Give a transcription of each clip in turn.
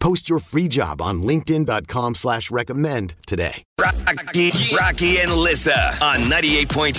Post your free job on LinkedIn.com slash recommend today. Rocky, Rocky and Lissa on 98.5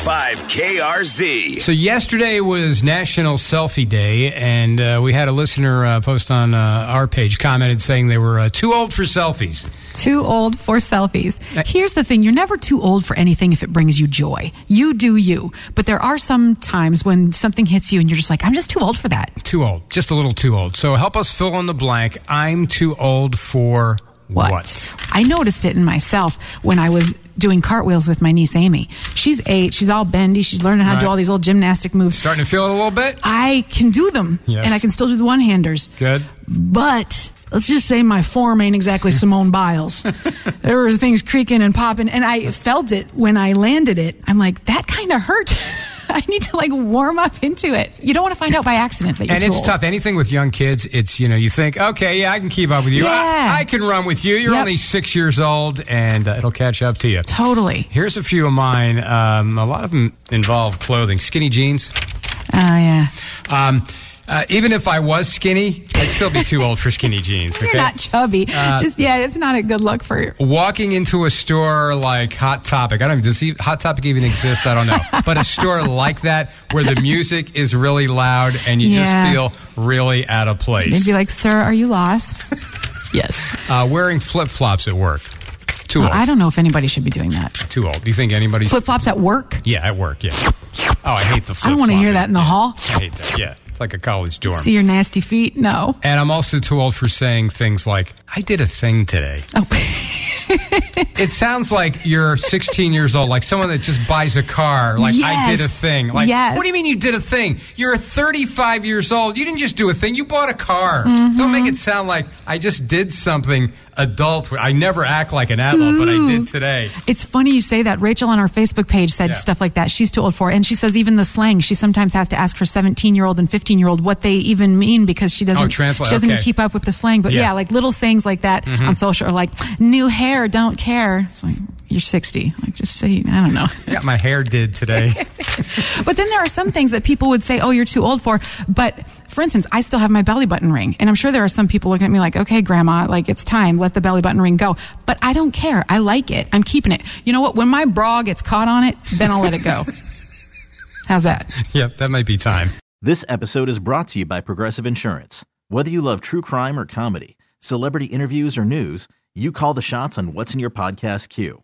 KRZ. So yesterday was National Selfie Day, and uh, we had a listener uh, post on uh, our page commented saying they were uh, too old for selfies. Too old for selfies. Here's the thing you're never too old for anything if it brings you joy. You do you. But there are some times when something hits you and you're just like, I'm just too old for that. Too old, just a little too old. So help us fill in the blank. I'm too old for What? what? I noticed it in myself when I was doing cartwheels with my niece Amy. She's eight. She's all bendy. She's learning how to do all these little gymnastic moves. Starting to feel it a little bit? I can do them, Yes. and I can still do the one handers. Good. But let's just say my form ain't exactly Simone Biles. there was things creaking and popping, and I felt it when I landed it. I'm like, that kind of hurt. I need to like warm up into it. You don't want to find out by accident that you're And it's old. tough. Anything with young kids, it's, you know, you think, okay, yeah, I can keep up with you. I, Yeah. I can run with you. You're Yep. only six years old, and uh, it'll catch up to you. Totally. Here's a few of mine. Um, a lot of them involve clothing. Skinny jeans. Oh yeah. Um, uh, even if I was skinny, I'd still be too old for skinny jeans. You're Okay? not chubby. Uh, just yeah, it's not a good look for you. Walking into a store like Hot Topic, I don't even, does he- Hot Topic even exist? I don't know. but a store like that where the music is really loud and you Yeah. just feel really out of place. They'd be like, "Sir, are you lost?" yes. Uh, wearing flip flops at work. Too Well, old. I don't know if anybody should be doing that. Too old. Do you think anybody's. Flip flops at work. Yeah, at work, yeah. Oh, I hate the flip I don't want to hear that in the hall. I hate that, yeah. It's like a college dorm. See your nasty feet? No. and I'm also too old for saying things like, I did a thing today. Oh. It sounds like you're 16 years old, like someone that just buys a car. Like I did a thing. Like Yes. what do you mean you did a thing? You're 35 years old. You didn't just do a thing. You bought a car. Mm-hmm. Don't make it sound like I just did something adult. I never act like an adult, but I mm. did today. It's funny you say that. Rachel on our Facebook page said Yeah. stuff like that. She's too old for it. And she says even the slang, she sometimes has to ask her 17 year old and 15 year old what they even mean because she doesn't, Oh, translate, she doesn't okay. keep up with the slang. But Yeah. yeah, like little sayings like that mm-hmm. on social are like, new hair, don't care. It's like, you're 60. Like, just say, I don't know. Got my hair did today. But then there are some things that people would say, oh, you're too old for. But for instance, I still have my belly button ring. And I'm sure there are some people looking at me like, okay, grandma, like it's time, let the belly button ring go. But I don't care. I like it. I'm keeping it. You know what? When my bra gets caught on it, then I'll let it go. How's that? yep, that might be time. This episode is brought to you by Progressive Insurance. Whether you love true crime or comedy, celebrity interviews or news, you call the shots on what's in your podcast queue.